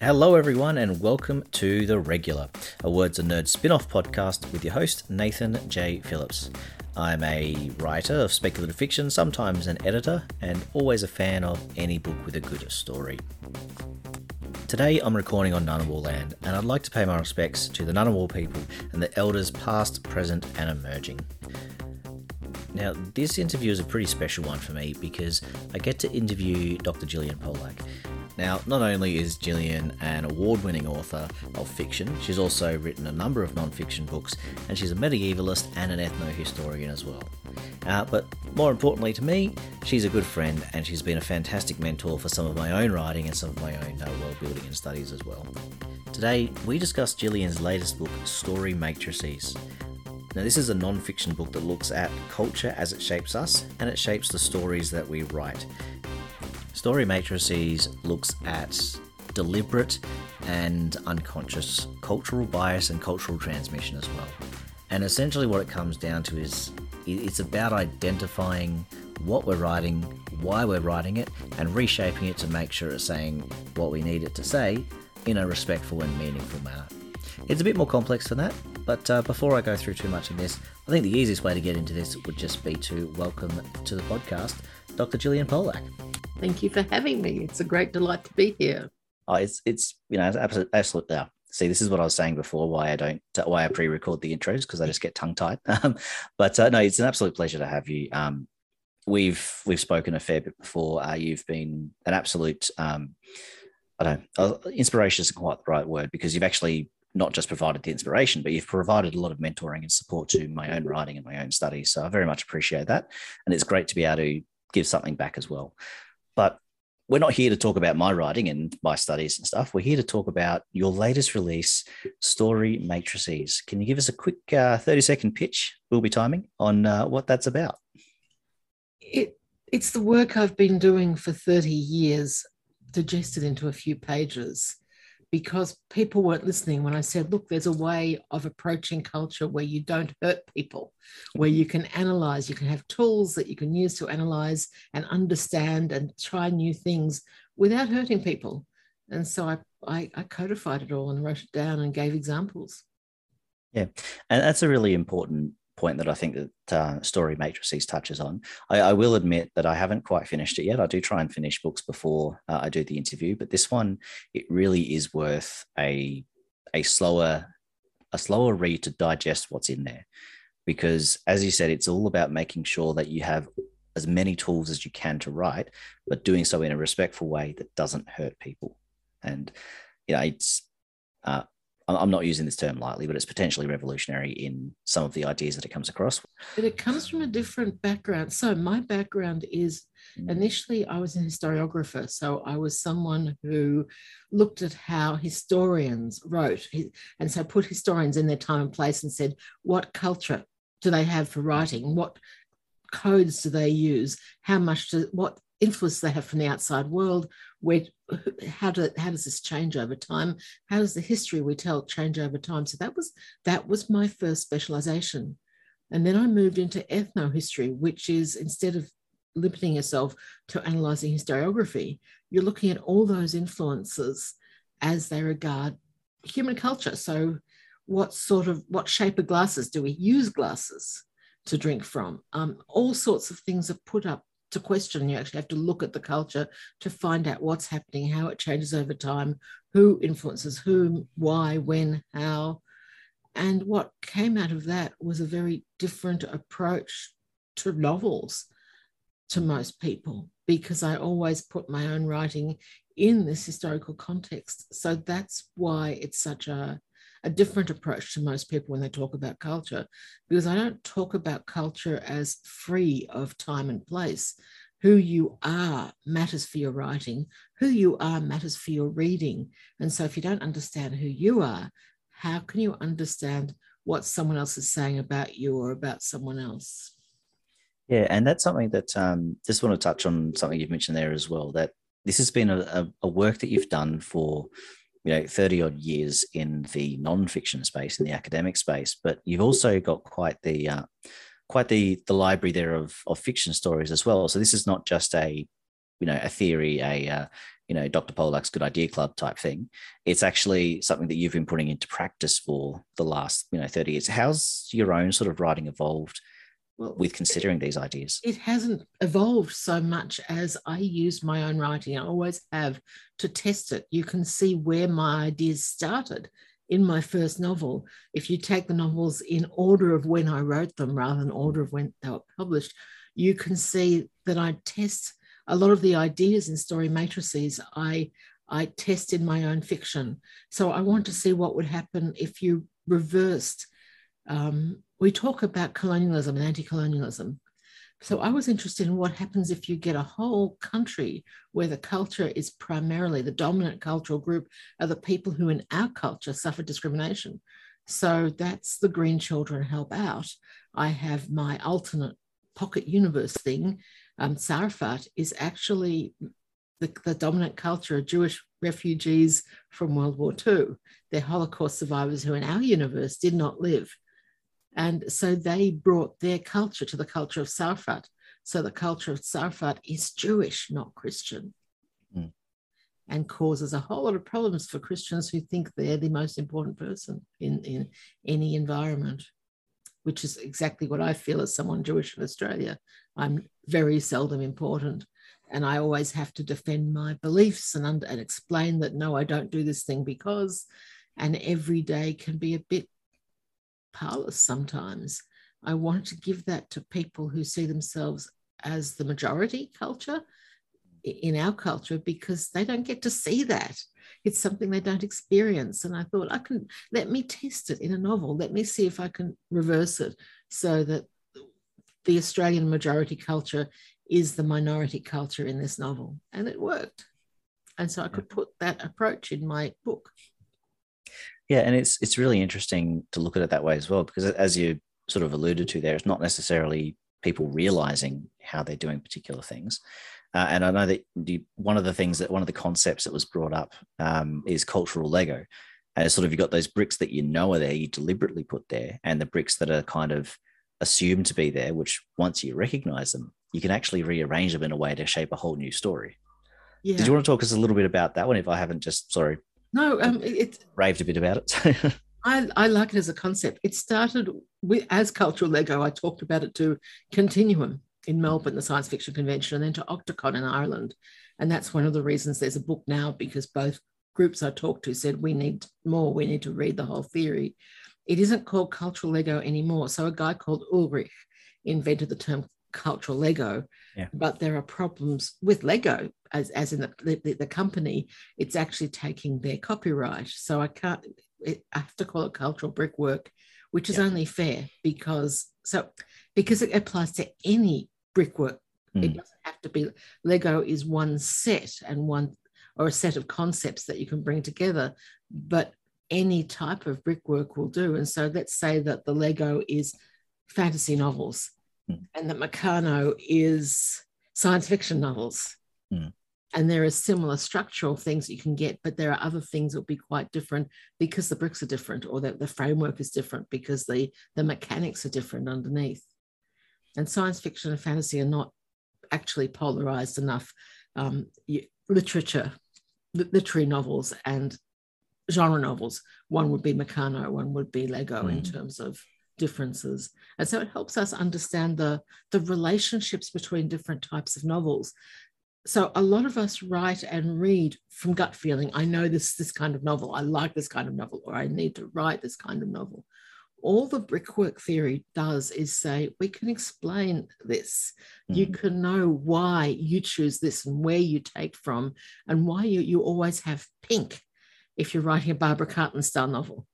Hello, everyone, and welcome to The Regular, a Words and Nerds spin off podcast with your host, Nathan J. Phillips. I'm a writer of speculative fiction, sometimes an editor, and always a fan of any book with a good story. Today I'm recording on Ngunnawal land, and I'd like to pay my respects to the Ngunnawal people and the elders past, present, and emerging. Now, this interview is a pretty special one for me because I get to interview Dr. Gillian Polack. Now, not only is Gillian an award winning author of fiction, she's also written a number of non fiction books, and she's a medievalist and an ethno historian as well. Uh, but more importantly to me, she's a good friend and she's been a fantastic mentor for some of my own writing and some of my own uh, world building and studies as well. Today, we discuss Gillian's latest book, Story Matrices. Now, this is a non fiction book that looks at culture as it shapes us and it shapes the stories that we write. Story Matrices looks at deliberate and unconscious cultural bias and cultural transmission as well. And essentially, what it comes down to is it's about identifying what we're writing, why we're writing it, and reshaping it to make sure it's saying what we need it to say in a respectful and meaningful manner. It's a bit more complex than that, but uh, before I go through too much of this, I think the easiest way to get into this would just be to welcome to the podcast Dr. Gillian Polack. Thank you for having me. It's a great delight to be here. Oh, it's it's you know absolutely absolute. Yeah. See, this is what I was saying before. Why I don't why I pre-record the intros because I just get tongue tied. Um, but uh, no, it's an absolute pleasure to have you. Um, we've we've spoken a fair bit before. Uh, you've been an absolute. Um, I don't. Uh, inspiration isn't quite the right word because you've actually not just provided the inspiration, but you've provided a lot of mentoring and support to my own writing and my own studies. So I very much appreciate that, and it's great to be able to give something back as well. But we're not here to talk about my writing and my studies and stuff. We're here to talk about your latest release, Story Matrices. Can you give us a quick uh, 30 second pitch, we'll be timing, on uh, what that's about? It, it's the work I've been doing for 30 years, digested into a few pages because people weren't listening when I said, look, there's a way of approaching culture where you don't hurt people, where you can analyze, you can have tools that you can use to analyze and understand and try new things without hurting people. And so I, I, I codified it all and wrote it down and gave examples. Yeah. And that's a really important point that I think that uh, Story Matrices touches on. I, I, will admit that I haven't quite finished it yet. I do try and finish books before uh, I do the interview, but this one it really is worth a a slower a slower read to digest what's in there, because as you said, it's all about making sure that you have as many tools as you can to write, but doing so in a respectful way that doesn't hurt people. And you know, it's uh, I'm not using this term lightly, but it's potentially revolutionary in some of the ideas that it comes across. But it comes from a different background. So my background is mm. initially I was a historiographer. So I was someone who looked at how historians wrote and so put historians in their time and place and said, what culture do they have for writing? What codes do they use? How much do what influence they have from the outside world? Where how do how does this change over time? How does the history we tell change over time? So that was that was my first specialization. And then i moved into ethnohistory which is instead of limiting yourself to analyzing historiography you're looking at all those influences as they regard human culture. So what sort of what shape of glasses do we use glasses to drink from? Um, all sorts of things are put up to question. You actually have to look at the culture to find out what's happening, how it changes over time, who influences whom, why, when, how. And what came out of that was a very different approach to novels to most people because I always put my own writing in this historical context. So that's why it's such a a different approach to most people when they talk about culture, because I don't talk about culture as free of time and place. Who you are matters for your writing, who you are matters for your reading. And so if you don't understand who you are, how can you understand what someone else is saying about you or about someone else? Yeah, and that's something that um, just want to touch on something you've mentioned there as well. That this has been a, a work that you've done for you know 30 odd years in the non-fiction space in the academic space but you've also got quite the uh, quite the the library there of of fiction stories as well so this is not just a you know a theory a uh, you know, Dr. Polack's Good Idea Club type thing. It's actually something that you've been putting into practice for the last, you know, 30 years. How's your own sort of writing evolved well, with considering these ideas? It hasn't evolved so much as I use my own writing. I always have to test it. You can see where my ideas started in my first novel. If you take the novels in order of when I wrote them rather than order of when they were published, you can see that I test a lot of the ideas in story matrices. I I test in my own fiction. So I want to see what would happen if you reversed um, we talk about colonialism and anti colonialism. So I was interested in what happens if you get a whole country where the culture is primarily the dominant cultural group are the people who in our culture suffer discrimination. So that's the Green Children Help Out. I have my alternate pocket universe thing. Um, Sarfat is actually the, the dominant culture of Jewish refugees from World War II. They're Holocaust survivors who in our universe did not live and so they brought their culture to the culture of Sarfat. So the culture of Sarfat is Jewish, not Christian, mm. and causes a whole lot of problems for Christians who think they're the most important person in, in any environment, which is exactly what I feel as someone Jewish in Australia. I'm very seldom important. And I always have to defend my beliefs and, under, and explain that no, I don't do this thing because, and every day can be a bit powerless sometimes. I want to give that to people who see themselves as the majority culture in our culture because they don't get to see that. It's something they don't experience. And I thought, I can let me test it in a novel. Let me see if I can reverse it so that the Australian majority culture is the minority culture in this novel. And it worked. And so I could put that approach in my book. Yeah, and it's it's really interesting to look at it that way as well, because as you sort of alluded to there, it's not necessarily people realizing how they're doing particular things. Uh, and I know that you, one of the things that one of the concepts that was brought up um, is cultural Lego. And it's sort of you've got those bricks that you know are there, you deliberately put there, and the bricks that are kind of assumed to be there, which once you recognize them, you can actually rearrange them in a way to shape a whole new story. Yeah. Did you want to talk us a little bit about that one? If I haven't just sorry no, um, it, raved a bit about it. I, I like it as a concept. It started with, as cultural Lego. I talked about it to Continuum in Melbourne, the science fiction convention, and then to Octocon in Ireland. And that's one of the reasons there's a book now because both groups I talked to said we need more, we need to read the whole theory. It isn't called cultural Lego anymore. So a guy called Ulrich invented the term cultural Lego, yeah. but there are problems with Lego, as, as in the, the, the, company, it's actually taking their copyright. So I can't, it, I have to call it cultural brickwork, which is yeah. only fair because, so, because it applies to any brickwork. Mm. It hmm. doesn't have to be, Lego is one set and one, or a set of concepts that you can bring together, but any type of brickwork will do. And so let's say that the Lego is fantasy novels mm. and that Meccano is science fiction novels. Mm. And there are similar structural things you can get, but there are other things that will be quite different because the bricks are different or that the framework is different because the, the mechanics are different underneath. And science fiction and fantasy are not actually polarized enough. Um, literature, literary novels, and genre novels. One would be Meccano, one would be Lego mm. in terms of differences. And so it helps us understand the, the relationships between different types of novels. So a lot of us write and read from gut feeling. I know this this kind of novel. I like this kind of novel, or I need to write this kind of novel. All the brickwork theory does is say we can explain this. Mm. You can know why you choose this and where you take from, and why you, you always have pink if you're writing a Barbara Cartland style novel.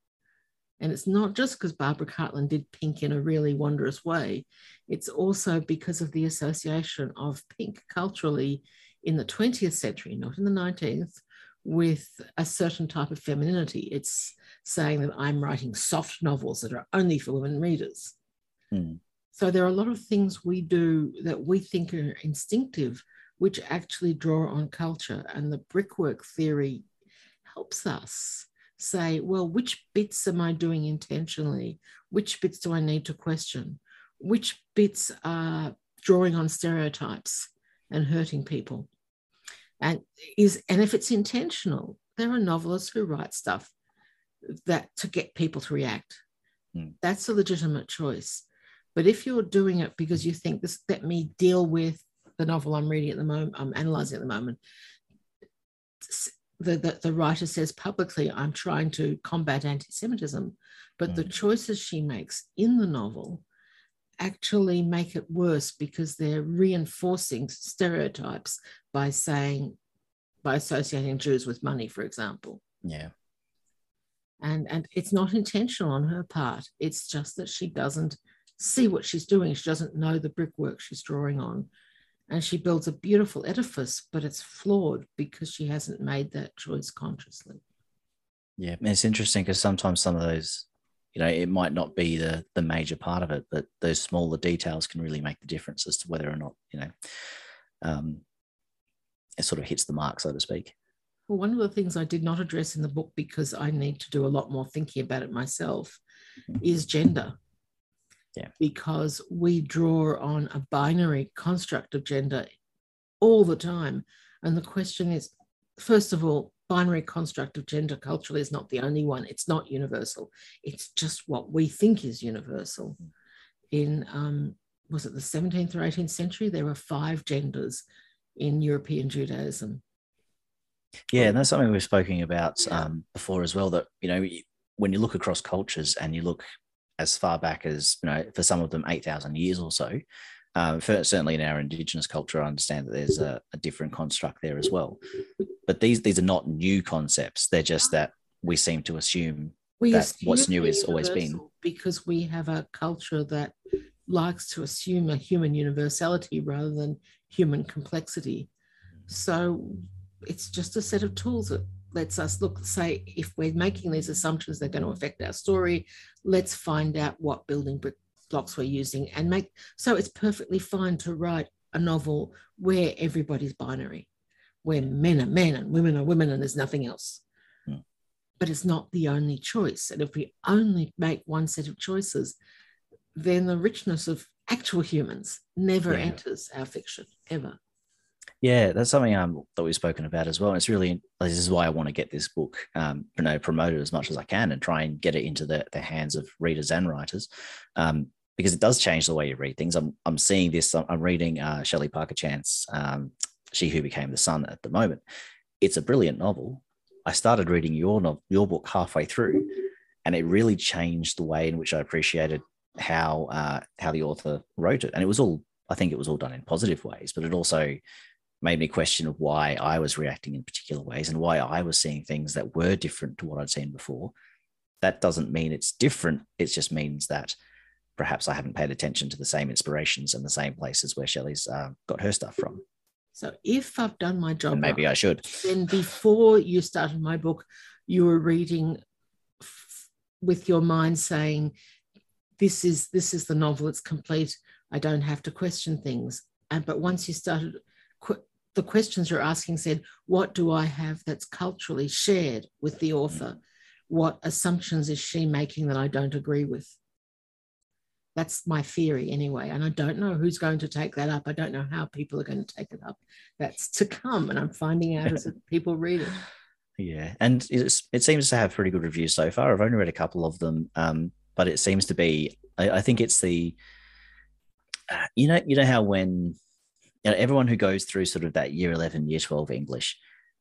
And it's not just because Barbara Cartland did pink in a really wondrous way, it's also because of the association of pink culturally in the 20th century, not in the 19th, with a certain type of femininity. It's saying that I'm writing soft novels that are only for women readers. Mm. So there are a lot of things we do that we think are instinctive, which actually draw on culture. And the brickwork theory helps us say, well, which bits am I doing intentionally? Which bits do I need to question? Which bits are drawing on stereotypes and hurting people? And is and if it's intentional, there are novelists who write stuff that to get people to react. Mm. That's a legitimate choice. But if you're doing it because you think this, let me deal with the novel I'm reading at the moment, I'm analyzing at the moment, the, the, the writer says publicly, I'm trying to combat anti Semitism, but mm. the choices she makes in the novel actually make it worse because they're reinforcing stereotypes by saying, by associating Jews with money, for example. Yeah. And, and it's not intentional on her part. It's just that she doesn't see what she's doing. She doesn't know the brickwork she's drawing on and she builds a beautiful edifice, but it's flawed because she hasn't made that choice consciously. Yeah, it's interesting because sometimes some of those, you know, it might not be the the major part of it, but those smaller details can really make the difference as to whether or not you know, um, it sort of hits the mark, so to speak. Well, one of the things I did not address in the book because I need to do a lot more thinking about it myself mm-hmm. is gender yeah. Because we draw on a binary construct of gender all the time. And the question is first of all, binary construct of gender culturally is not the only one. It's not universal. It's just what we think is universal. In um, was it the 17th or 18th century? There were five genders in European Judaism. Yeah, and that's something we've spoken about um, before as well. That you know, when you look across cultures and you look as far back as you know for some of them 8000 years or so. Um, for, certainly in our indigenous culture i understand that there's a, a, different construct there as well. But these these are not new concepts. They're just that we seem to assume we that assume what's new is always been. because we have a culture that likes to assume a human universality rather than human complexity. So it's just a set of tools that lets us look, say, if we're making these assumptions, they're going to affect our story. Let's find out what building blocks we're using and make so it's perfectly fine to write a novel where everybody's binary, where men are men and women are women and there's nothing else. But it's not the only choice. And if we only make one set of choices, then the richness of actual humans never yeah. enters our fiction ever. Yeah, that's something um, that we've spoken about as well. And it's really this is why I want to get this book, um, you know, promoted as much as I can and try and get it into the, the hands of readers and writers, um, because it does change the way you read things. I'm I'm seeing this. I'm reading uh, Shelley Parker-Chan's, um, She Who Became the Sun at the moment. It's a brilliant novel. I started reading your novel, your book halfway through, and it really changed the way in which I appreciated how uh, how the author wrote it. And it was all I think it was all done in positive ways, but it also made me question why I was reacting in particular ways and why I was seeing things that were different to what I'd seen before. That doesn't mean it's different. It just means that perhaps I haven't paid attention to the same inspirations and the same places where Shelley's uh, got her stuff from. So if I've done my job, and maybe right, I should. Then before you started my book, you were reading f- with your mind saying, "This is this is the novel. It's complete. I don't have to question things." And but once you started qu- the questions you're asking said, what do I have that's culturally shared with the author? What assumptions is she making that I don't agree with? That's my theory anyway. And I don't know who's going to take that up. I don't know how people are going to take it up. That's to come. And I'm finding out as people read it. Yeah. And it seems to have pretty good reviews so far. I've only read a couple of them. Um, but it seems to be, I, I think it's the, uh, you know, you know how when you know, everyone who goes through sort of that year 11, year 12 English,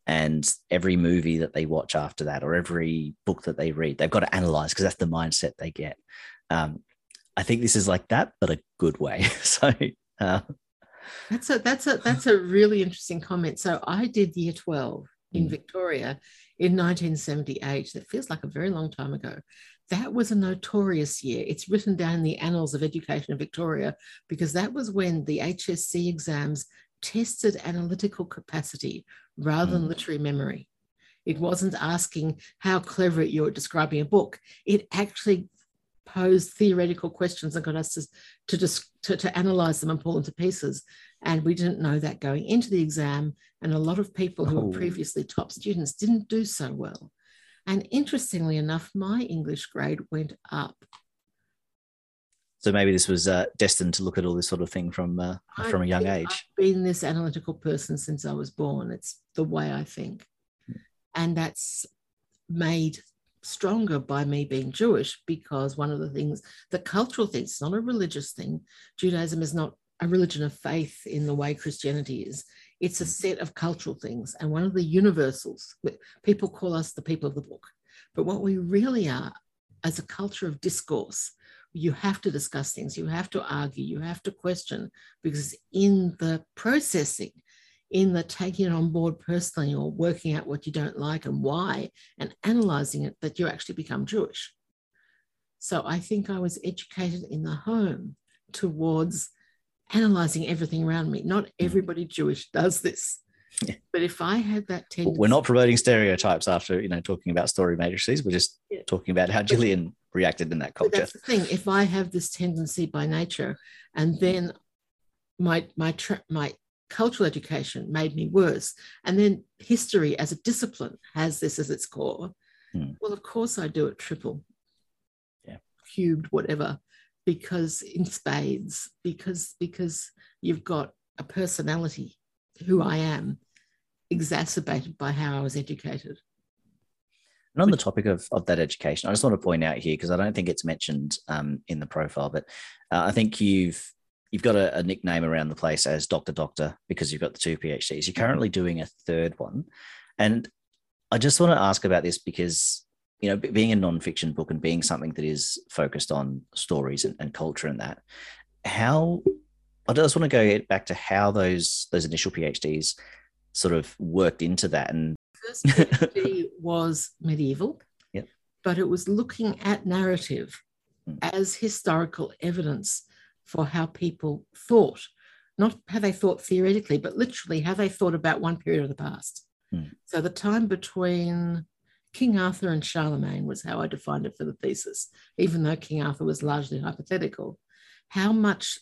and every movie that they watch after that, or every book that they read, they've got to analyze because that's the mindset they get. Um, I think this is like that, but a good way. so, uh, that's a that's a that's a really interesting comment. So I did year 12 in mm. Victoria in 1978. That feels like a very long time ago that was a notorious year. It's written down in the annals of education in Victoria because that was when the HSC exams tested analytical capacity rather than mm. literary memory. It wasn't asking how clever you're at describing a book. It actually posed theoretical questions and got us to, to, to, to analyze them and pull them to pieces. And we didn't know that going into the exam. And a lot of people who oh. were previously top students didn't do so well. And interestingly enough, my English grade went up. So maybe this was uh, destined to look at all this sort of thing from uh, from a young age. I've been this analytical person since I was born. It's the way I think, and that's made stronger by me being Jewish because one of the things, the cultural thing, it's not a religious thing. Judaism is not a religion of faith in the way Christianity is. It's a set of cultural things. And one of the universals, people call us the people of the book. But what we really are as a culture of discourse, you have to discuss things, you have to argue, you have to question, because in the processing, in the taking it on board personally or working out what you don't like and why and analyzing it, that you actually become Jewish. So I think I was educated in the home towards analyzing everything around me. Not mm-hmm. everybody Jewish does this. Yeah. But if I had that tendency, we're not promoting stereotypes after you know talking about story matrices. We're just yeah. talking about how Gillian reacted in that culture. But that's the thing. If I have this tendency by nature, and then my my tra- my cultural education made me worse, and then history as a discipline has this as its core. Hmm. Well, of course I do it triple, yeah, cubed, whatever because in spades because because you've got a personality who i am exacerbated by how i was educated and on the topic of, of that education i just want to point out here because i don't think it's mentioned um, in the profile but uh, i think you've you've got a, a, nickname around the place as Doctor Doctor because you've got the two PhDs. You're currently doing a third one. And I just want to ask about this because you know, being a nonfiction book and being something that is focused on stories and, and culture and that, how I just want to go back to how those those initial PhDs sort of worked into that. And first PhD was medieval, yep. but it was looking at narrative mm. as historical evidence for how people thought, not how they thought theoretically, but literally how they thought about one period of the past. Mm. So the time between King Arthur and Charlemagne was how I defined it for the thesis, even though King Arthur was largely hypothetical. How much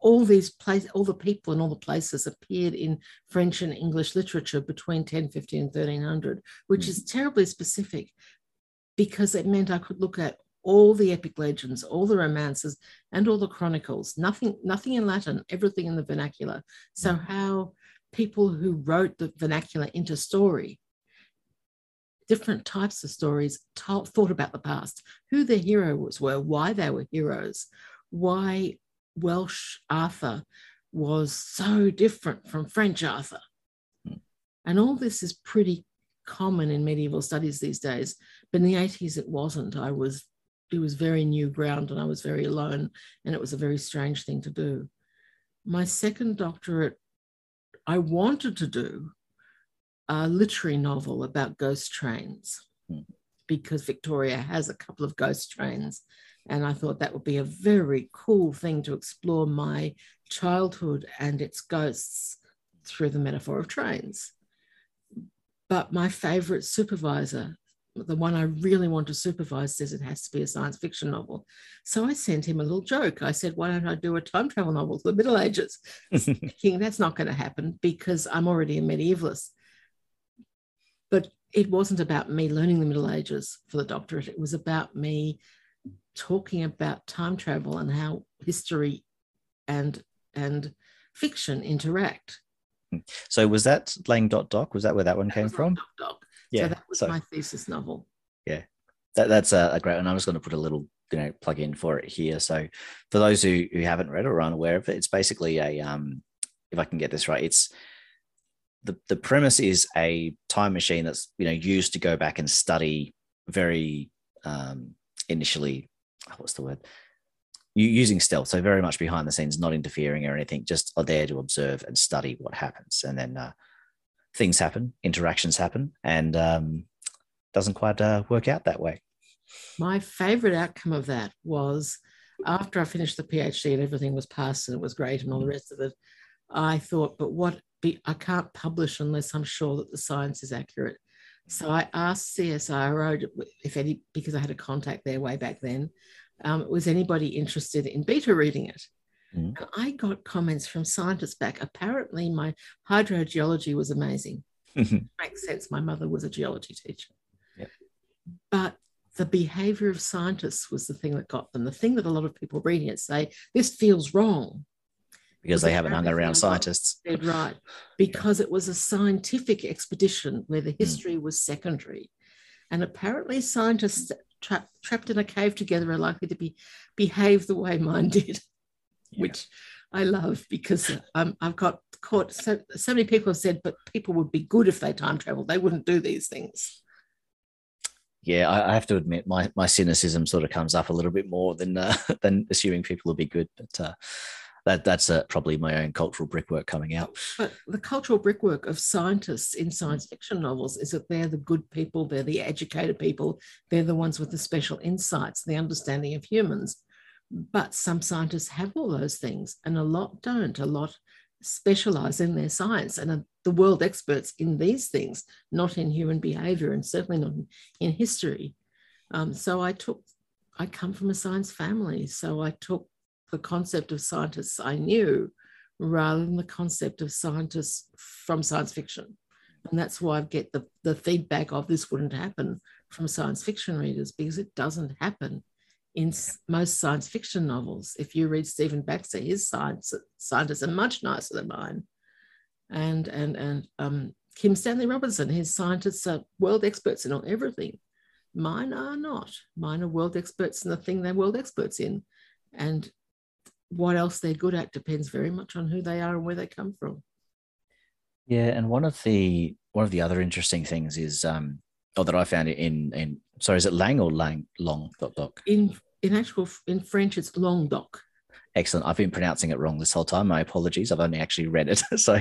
all these places, all the people and all the places appeared in French and English literature between 1050 and 1300, which is mm. terribly specific because it meant I could look at all the epic legends, all the romances, and all the chronicles. Nothing, nothing in Latin, everything in the vernacular. So mm. how people who wrote the vernacular into story different types of stories told, thought about the past, who the heroes were, why they were heroes, why Welsh Arthur was so different from French Arthur. Hmm. And all this is pretty common in medieval studies these days. But in the 80s, it wasn't. I was, it was very new ground and I was very alone. And it was a very strange thing to do. My second doctorate, I wanted to do a literary novel about ghost trains hmm. because Victoria has a couple of ghost trains. And I thought that would be a very cool thing to explore my childhood and its ghosts through the metaphor of trains. But my favorite supervisor, the one I really want to supervise, says it has to be a science fiction novel. So I sent him a little joke. I said, Why don't I do a time travel novel for the Middle Ages? Thinking that's not going to happen because I'm already a medievalist. It wasn't about me learning the Middle Ages for the doctorate. It was about me talking about time travel and how history and and fiction interact. So was that Lang Dot Doc? Was that where that one that came from? Doc Doc. Yeah, so that was so, my thesis novel. Yeah, that, that's a, a great one. I'm just going to put a little you know plug in for it here. So for those who, who haven't read or aren't aware of it, it's basically a um, if I can get this right, it's the, the premise is a time machine that's you know used to go back and study very um, initially oh, what's the word? You using stealth so very much behind the scenes not interfering or anything just are there to observe and study what happens. And then uh, things happen interactions happen and um, doesn't quite uh, work out that way. My favorite outcome of that was after i finished the phd and everything was passed and it was great and all the mm-hmm. rest of it i thought but what be, I can't publish unless I'm sure that the science is accurate. So I asked CSIRO if any, because I had a contact there way back then, um, was anybody interested in beta reading it? Mm. And I got comments from scientists back. Apparently, my hydrogeology was amazing. Makes sense. My mother was a geology teacher. Yep. But the behavior of scientists was the thing that got them. The thing that a lot of people reading it say, this feels wrong. Because they haven't hung around scientists. Said, right. Because it was a scientific expedition where the hmm. history mm. was secondary. And apparently, scientists tra- trapped in a cave together are likely to be behave the way mine did, yeah. which I love because um, I've got caught. So, so many people have said, but people would be good if they time traveled. They wouldn't do these things. Yeah, I, I have to admit my my cynicism sort of comes up a little bit more than uh, than assuming people will be good, but. Uh, that that's probably my own cultural brickwork coming out. But the cultural brickwork of scientists in science fiction novels is that they're the good people, they're the educated people, they're the ones with the special insights, the understanding of humans. But some scientists have all those things, and a lot don't. A lot specialize in their science and are the world experts in these things, not in human behavior, and certainly not in history. Um, so I took, I come from a science family, so I took the concept of scientists I knew rather than the concept of scientists from science fiction. And that's why I get the, the feedback of this wouldn't happen from science fiction readers because it doesn't happen in most science fiction novels. If you read Stephen Baxter, his science scientists are much nicer than mine. And and and um, Kim Stanley Robinson, his scientists are world experts in everything. Mine are not. Mine are world experts in the thing they're world experts in. And what else they're good at depends very much on who they are and where they come from. Yeah, and one of the one of the other interesting things is um, or that I found it in in sorry, is it Lang or Lang Long dot doc? In in actual in French, it's Long Doc. Excellent. I've been pronouncing it wrong this whole time. My apologies. I've only actually read it. so,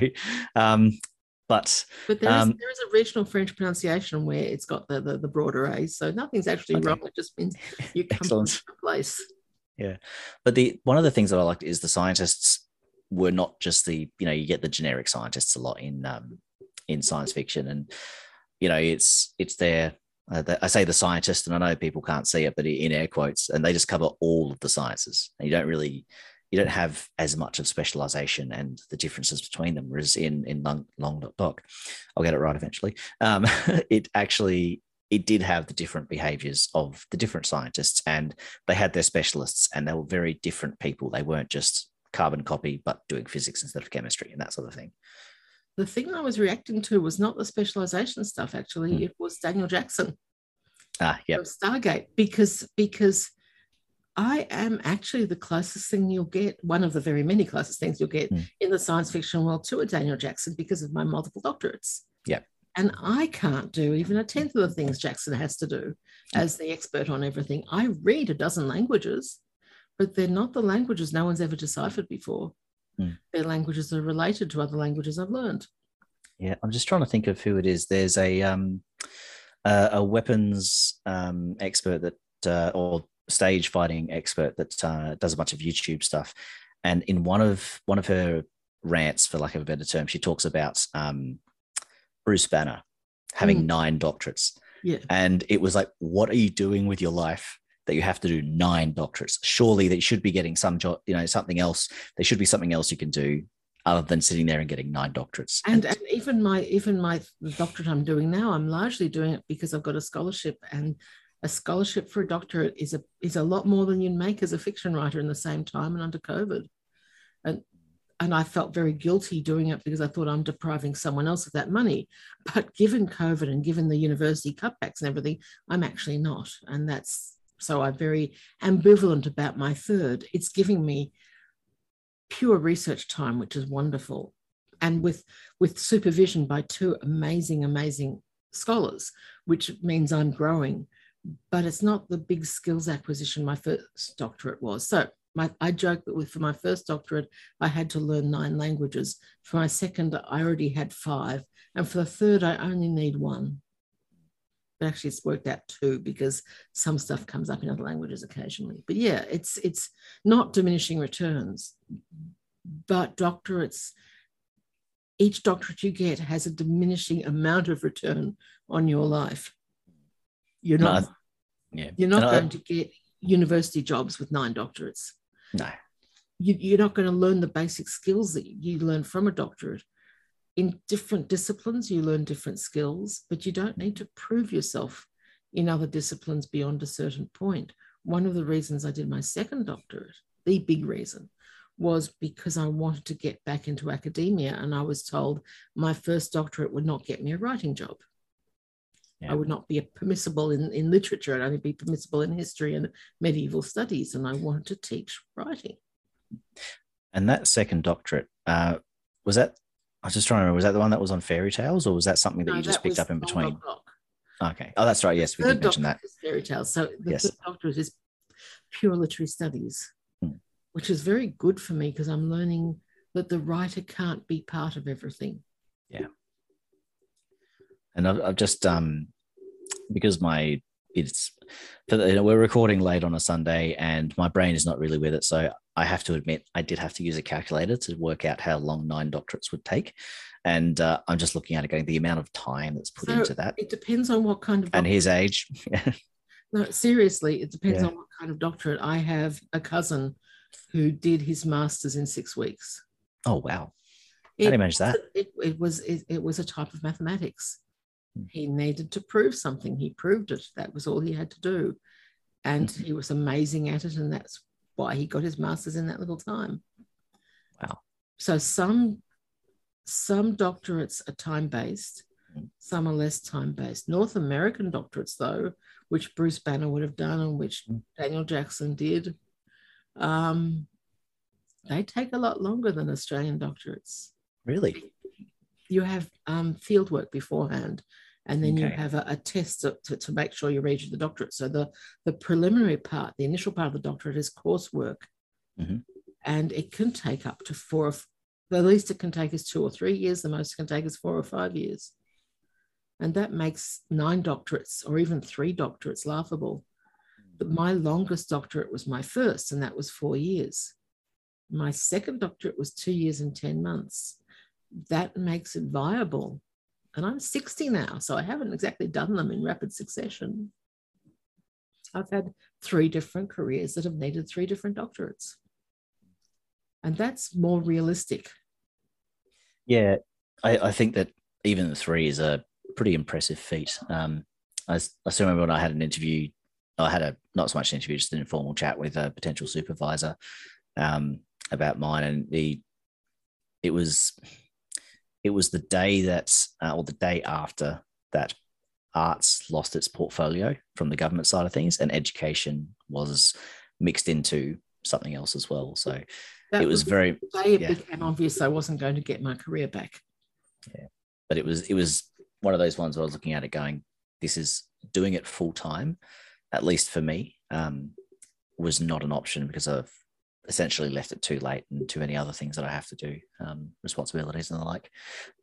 um, but but there is, um, there is a regional French pronunciation where it's got the the, the broader A. So nothing's actually okay. wrong. It just means you come Excellent. from a place. Yeah, but the one of the things that I liked is the scientists were not just the you know you get the generic scientists a lot in um, in science fiction and you know, it's it's there. Uh, I say the scientist, and I know people can't see it, but in air quotes, and they just cover all of the sciences. And you don't really, you don't have as much of specialization and the differences between them. Whereas in in long, long doc, I'll get it right eventually. Um, it actually it did have the different behaviors of the different scientists, and they had their specialists, and they were very different people. They weren't just carbon copy, but doing physics instead of chemistry and that sort of thing the thing I was reacting to was not the specialization stuff. Actually, mm. it was Daniel Jackson. Ah, yeah. Stargate, because because I am actually the closest thing you'll get, one of the very many closest things you'll get mm. in the science fiction world to a Daniel Jackson because of my multiple doctorates. Yeah. And I can't do even a tenth of the things Jackson has to do as the expert on everything. I read a dozen languages, but they're not the languages no one's ever deciphered before. Mm. Their languages are related to other languages I've learned. Yeah, I'm just trying to think of who it is. There's a um, uh, a weapons um, expert that uh, or stage fighting expert that uh, does a bunch of YouTube stuff, and in one of one of her rants, for lack of a better term, she talks about um, Bruce Banner having mm. nine doctorates. Yeah. And it was like, what are you doing with your life? that you have to do nine doctorates. Surely that you should be getting some job, you know, something else. There should be something else you can do other than sitting there and getting nine doctorates. And, and even my even my doctorate I'm doing now, I'm largely doing it because I've got a scholarship and a scholarship for a doctorate is a is a lot more than you'd make as a fiction writer in the same time and under COVID. And and I felt very guilty doing it because I thought I'm depriving someone else of that money. But given COVID and given the university cutbacks and everything, I'm actually not. And that's so I'm very ambivalent about my third. It's giving me pure research time, which is wonderful, and with with supervision by two amazing, amazing scholars, which means I'm growing. But it's not the big skills acquisition my first doctorate was. So my, I joke that with for my first doctorate, I had to learn nine languages. For my second, I already had five, and for the third, I only need one but actually it's worked out too because some stuff comes up in other languages occasionally. But yeah, it's it's not diminishing returns, but doctorates. Each doctorate you get has a diminishing amount of return on your life. You're not. No, yeah. You're not going to get university jobs with nine doctorates. No. You, you're not going to learn the basic skills that you learn from a doctorate in different disciplines, you learn different skills, but you don't need to prove yourself in other disciplines beyond a certain point. One of the reasons I did my second doctorate, the big reason, was because I wanted to get back into academia. And I was told my first doctorate would not get me a writing job. Yeah. I would not be permissible in, in literature, I'd only be permissible in history and medieval studies. And I wanted to teach writing. And that second doctorate, uh, was that, I was just trying to remember, was that the one that was on fairy tales or was that something that no, you just picked up in between? Okay. Oh, that's right. Yes, we did mention that. Fairy tales. So the yes. third doctorate is pure literary studies, hmm. which is very good for me because I'm learning that the writer can't be part of everything. Yeah. And I've, I've just um because my it's you know, we're recording late on a Sunday and my brain is not really with it. So I have to admit I did have to use a calculator to work out how long nine doctorates would take. And uh, I'm just looking at it going the amount of time that's put so into that. It depends on what kind of and his age. no, seriously, it depends yeah. on what kind of doctorate. I have a cousin who did his master's in six weeks. Oh wow! How do you manage that? It, it was it, it was a type of mathematics. He needed to prove something. He proved it. That was all he had to do. And mm-hmm. he was amazing at it. And that's why he got his master's in that little time. Wow. So some some doctorates are time-based, mm-hmm. some are less time-based. North American doctorates, though, which Bruce Banner would have done and which mm-hmm. Daniel Jackson did, um, they take a lot longer than Australian doctorates. Really? You have um, field work beforehand and then okay. you have a, a test to, to, make sure you reach the doctorate. So the, the preliminary part, the initial part of the doctorate is coursework. Mm-hmm. And it can take up to four, or, the least it can take is two or three years, the most it can take is four or five years. And that makes nine doctorates or even three doctorates laughable. But my longest doctorate was my first, and that was four years. My second doctorate was two years and 10 months that makes it viable. And I'm 60 now, so I haven't exactly done them in rapid succession. I've had three different careers that have needed three different doctorates. And that's more realistic. Yeah, I, I think that even the three is a pretty impressive feat. Um, I, I still remember when I had an interview, I had a not so much an interview, just an informal chat with a potential supervisor um, about mine, and he, it was it was the day that, uh, or the day after that arts lost its portfolio from the government side of things and education was mixed into something else as well. So that it was, was very. day it yeah. became obvious I wasn't going to get my career back. Yeah. But it was, it was one of those ones where I was looking at it going, this is doing it full time, at least for me, um, was not an option because of essentially left it too late and too many other things that I have to do, um, responsibilities and the like.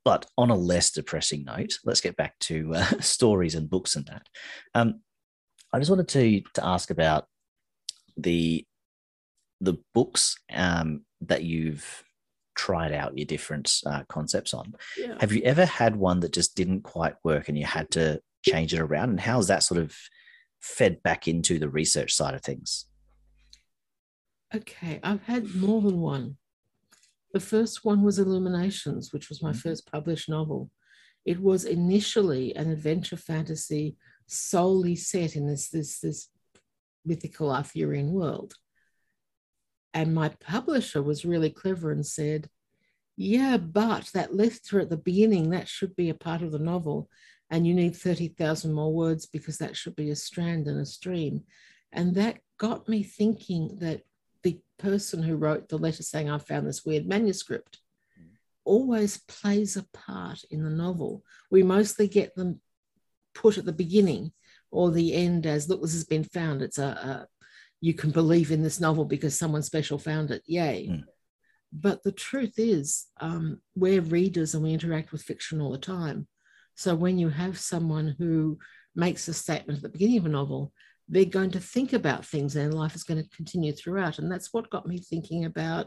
But on a less depressing note, let's get back to uh, stories and books and that. Um, I just wanted to to ask about the the books um, that you've tried out your different uh, concepts on. Yeah. Have you ever had one that just didn't quite work and you had to change it around? And how's that sort of fed back into the research side of things? Okay, I've had more than one. The first one was Illuminations, which was my mm-hmm. first published novel. It was initially an adventure fantasy solely set in this, this, this mythical Arthurian world. And my publisher was really clever and said, Yeah, but that letter at the beginning, that should be a part of the novel. And you need 30,000 more words because that should be a strand and a stream. And that got me thinking that person who wrote the letter saying, I found this weird manuscript, always plays a part in the novel. We mostly get them put at the beginning or the end as, look, this has been found. It's a, a you can believe in this novel because someone special found it. Yay. Mm. But the truth is, um, we're readers and we interact with fiction all the time. So when you have someone who makes a statement at the beginning of a novel they're going to think about things and life is going to continue throughout. And that's what got me thinking about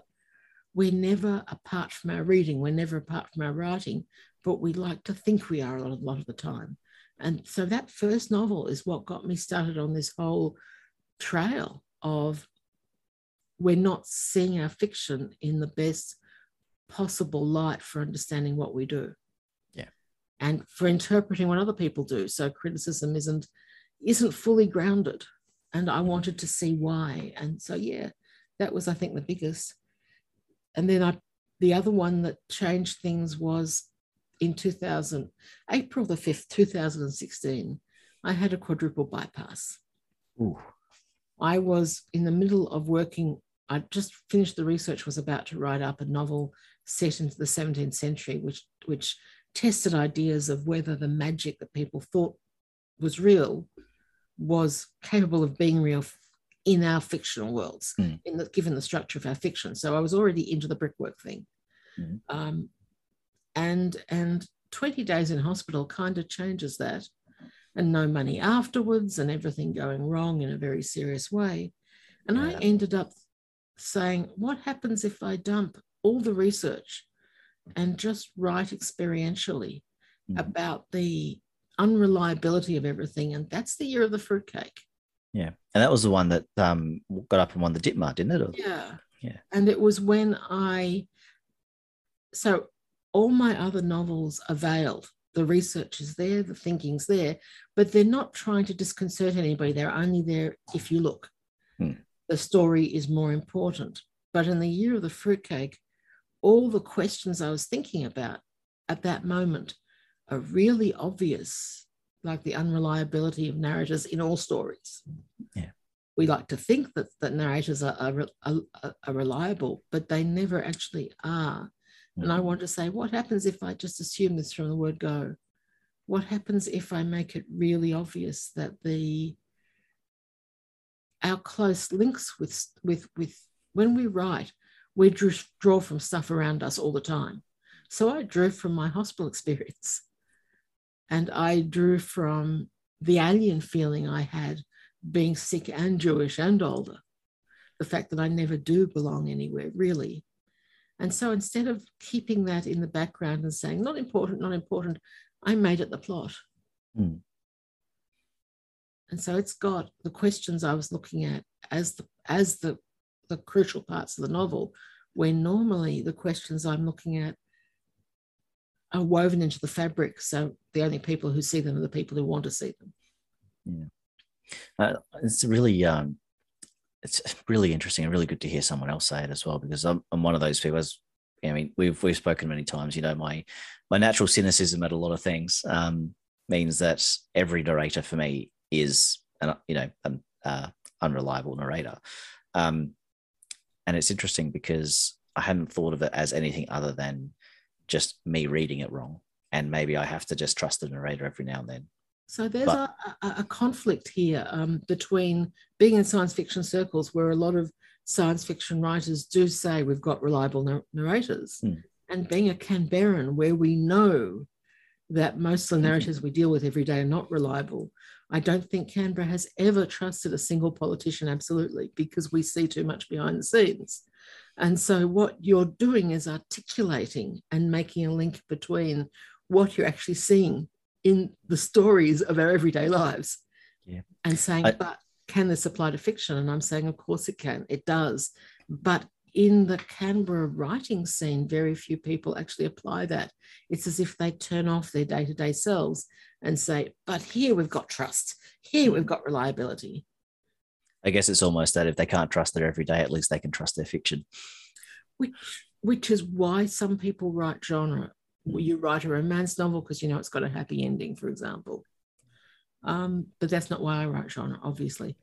we're never apart from our reading, we're never apart from our writing, but we like to think we are a lot, a lot of the time. And so that first novel is what got me started on this whole trail of we're not seeing our fiction in the best possible light for understanding what we do. Yeah. And for interpreting what other people do. So criticism isn't isn't fully grounded. And I wanted to see why. And so, yeah, that was, I think, the biggest. And then I, the other one that changed things was in 2000, April the 5th, 2016, I had a quadruple bypass. Ooh. I was in the middle of working. I just finished the research, was about to write up a novel set into the 17th century, which, which tested ideas of whether the magic that people thought was real was capable of being real in our fictional worlds, Mm. in the, given the structure of our fiction. So I was already into the brickwork thing. Mm. Um, and and 20 days in hospital kind of changes that and no money afterwards and everything going wrong in a very serious way and i ended up saying what happens if i dump all the research and just write experientially Mhm. about the unreliability of everything and that's the year of the fruitcake Yeah. And that was the one that um, got up and won the Ditmar, didn't it? Or- Yeah. Yeah. And it was when I, so all my other novels availed. The research is there, the thinking's there, but they're not trying to disconcert anybody. They're only there if you look. Hmm. The story is more important. But in the year of the fruitcake, all the questions I was thinking about at that moment are really obvious, like the unreliability of narrators in all stories. Yeah. We like to think that, that narrators are, are, are, are reliable, but they never actually are. And I mm-hmm. want to say, what happens if I just assume this from the word go? What happens if I make it really obvious that the our close links with with with when we write, we draw, draw from stuff around us all the time. So I drew from my hospital experience, and I drew from the alien feeling I had being sick and Jewish and older. The fact that I never do belong anywhere really. And so instead of keeping that in the background and saying, not important, not important, I made it the plot. Hmm. And so it's got the questions I was looking at as the as the, the crucial parts of the novel, where normally the questions I'm looking at are woven into the fabric. So the only people who see them are the people who want to see them. Uh, it's really um, it's really interesting and really good to hear someone else say it as well because I'm, I'm one of those people as I mean we've we've spoken many times you know my my natural cynicism at a lot of things um, means that every narrator for me is an you know an uh, unreliable narrator um, and it's interesting because I hadn't thought of it as anything other than just me reading it wrong and maybe I have to just trust the narrator every now and then So there's But- a, a, conflict here um, between being in science fiction circles, where a lot of science fiction writers do say we've got reliable nar- narrators, Hmm. and being a Canberran, where we know that most of the narrators we deal with every day are not reliable. I don't think Canberra has ever trusted a single politician absolutely because we see too much behind the scenes. And so, what you're doing is articulating and making a link between what you're actually seeing in the stories of our everyday lives. Yeah. And saying, I- but can this apply to fiction? And I'm saying, of course it can. It does. But in the Canberra writing scene, very few people actually apply that. It's as if they turn off their day to day selves and say, but here we've got trust. Here we've mm. got reliability. I guess it's almost that if they can't trust their everyday, at least they can trust their fiction. which which is why some people write genre. You write a romance novel because you know it's got a happy ending, for example. Um, but that's not why I write genre, obviously.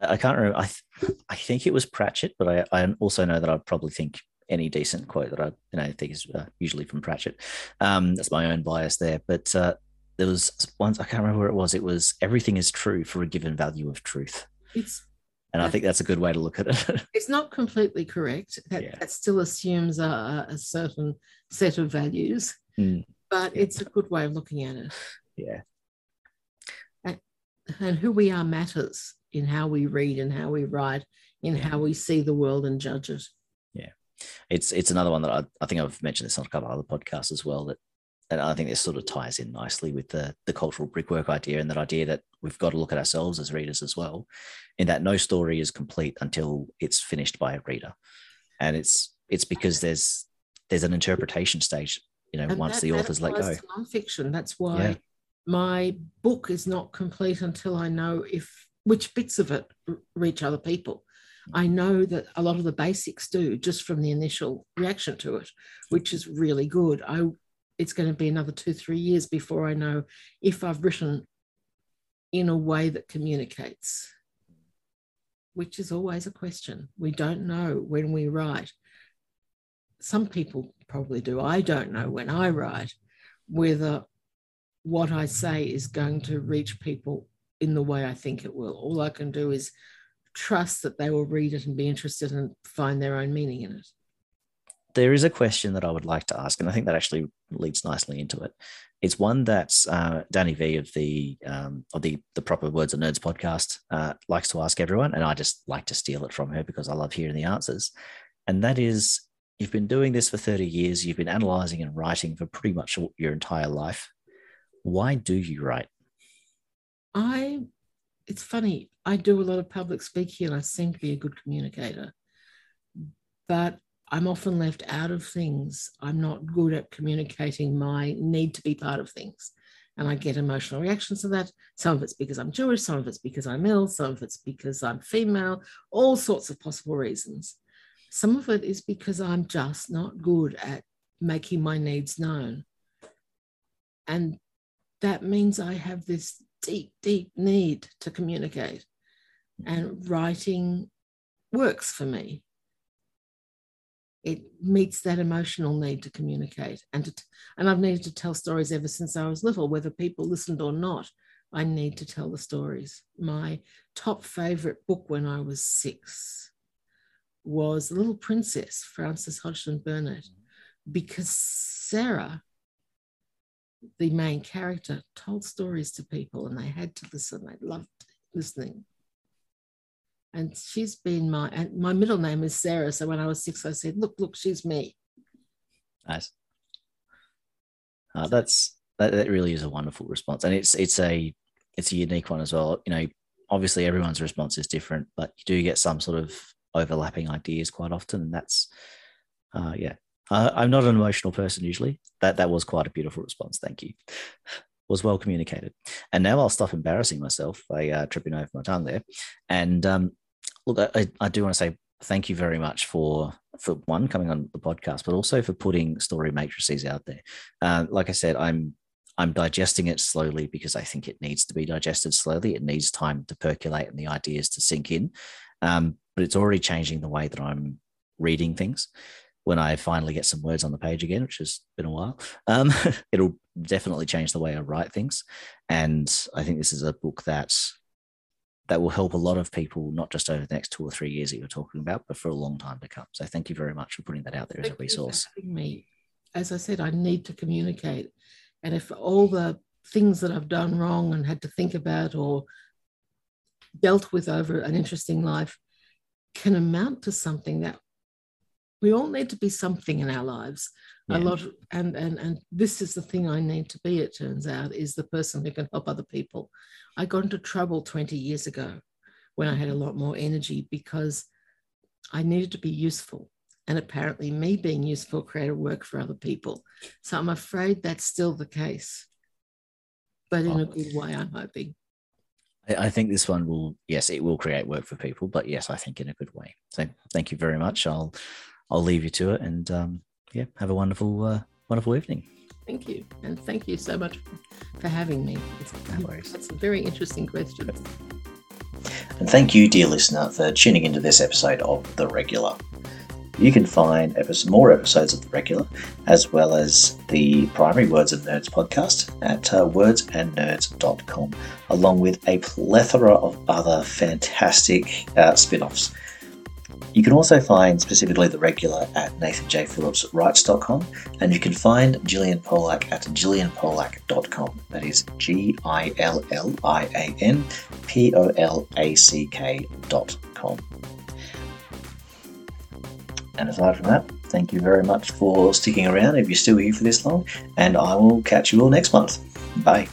I can't remember. I th- I think it was Pratchett, but I, I also know that I probably think any decent quote that I you know think is uh, usually from Pratchett. Um, that's my own bias there, but uh, there was once I can't remember where it was. It was everything is true for a given value of truth, It's and I think that's a good way to look at it. it's not completely correct. That, Yeah. that still assumes a, a certain set of values, Mm. but Yeah. it's a good way of looking at it. yeah, And who we are matters in how we read and how we write, in how we see the world and judge it. Yeah. It's it's another one that I, I think I've mentioned this on a couple of other podcasts as well. That and I think this sort of ties in nicely with the the cultural brickwork idea and that idea that we've got to look at ourselves as readers as well, in that no story is complete until it's finished by a reader, and it's it's because there's there's an interpretation stage. You know, And once that- the authors let go. Nonfiction. That's why Yeah. my book is not complete until I know if which bits of it reach other people. Mm. I know that a lot of the basics do just from the initial reaction to it, which is really good. I it's going to be another two, three years before I know if I've written in a way that communicates, which is always a question. We don't know when we write. Some people probably do. I don't know when I write whether what I say is going to reach people in the way I think it will. All I can do is trust that they will read it and be interested and find their own meaning in it. There is a question that I would like to ask, and I think that actually leads nicely into it. It's one that uh, Danny V of the um, of the the Proper Words and Nerds podcast uh, likes to ask everyone, and I just like to steal it from her because I love hearing the answers. And that is, you've been doing this for thirty years. You've been analyzing and writing for pretty much your entire life. Why do you write? I, it's funny, I do a lot of public speaking and I seem to be a good communicator, but I'm often left out of things. I'm not good at communicating my need to be part of things. And I get emotional reactions to that. Some of it's because I'm Jewish, some of it's because I'm ill, some of it's because I'm female, all sorts of possible reasons. Some of it is because I'm just not good at making my needs known. And that means I have this deep, deep need to communicate. And writing works for me. It meets that emotional need to communicate. And, to, and I've needed to tell stories ever since I was little, whether people listened or not. I need to tell the stories. My top favorite book when I was six was The Little Princess, Frances Hodgson Burnett, because Sarah the main character told stories to people and they had to listen. They loved listening. And she's been my, and my middle name is Sarah. So when I was six, I said, look, look, she's me. Nice. Uh, that's, that, that really is a wonderful response. And it's, it's a, it's a unique one as well. You know, obviously everyone's response is different, but you do get some sort of overlapping ideas quite often. And that's, uh, yeah, uh, I'm not an emotional person usually. That that was quite a beautiful response. Thank you. Was well communicated. And now I'll stop embarrassing myself by uh, tripping over my tongue there. And um, look, I, I do want to say thank you very much for for one coming on the podcast, but also for putting story matrices out there. Uh, like I said, I'm I'm digesting it slowly because I think it needs to be digested slowly. It needs time to percolate and the ideas to sink in. Um, but it's already changing the way that I'm reading things when I finally get some words on the page again, which has been a while, um, it'll definitely change the way I write things. And I think this is a book that that will help a lot of people, not just over the next two or three years that you're talking about, but for a long time to come. So thank you very much for putting that out there thank as a resource. Me, as I said, I need to communicate, and if all the things that I've done wrong and had to think about or dealt with over an interesting life can amount to something that we all need to be something in our lives yeah. a lot of, and and and this is the thing i need to be it turns out is the person who can help other people i got into trouble 20 years ago when i had a lot more energy because i needed to be useful and apparently me being useful created work for other people so i'm afraid that's still the case but in oh. a good way i'm hoping I think this one will, yes, it will create work for people, but yes, I think in a good way. So thank you very much. I'll I'll leave you to it. And um, yeah, have a wonderful, uh, wonderful evening. Thank you. And thank you so much for having me. It's, no worries. That's a very interesting question. And thank you, dear listener, for tuning into this episode of The Regular. You can find more episodes of The Regular, as well as the primary Words and Nerds podcast at uh, wordsandnerds.com, along with a plethora of other fantastic uh, spin offs you can also find specifically the regular at nathanjphillipswrites.com and you can find Gillian Polack at gillianpolack.com. That is G I L L I A N P O L A C K.com. And aside from that, thank you very much for sticking around if you're still here for this long, and I will catch you all next month. Bye.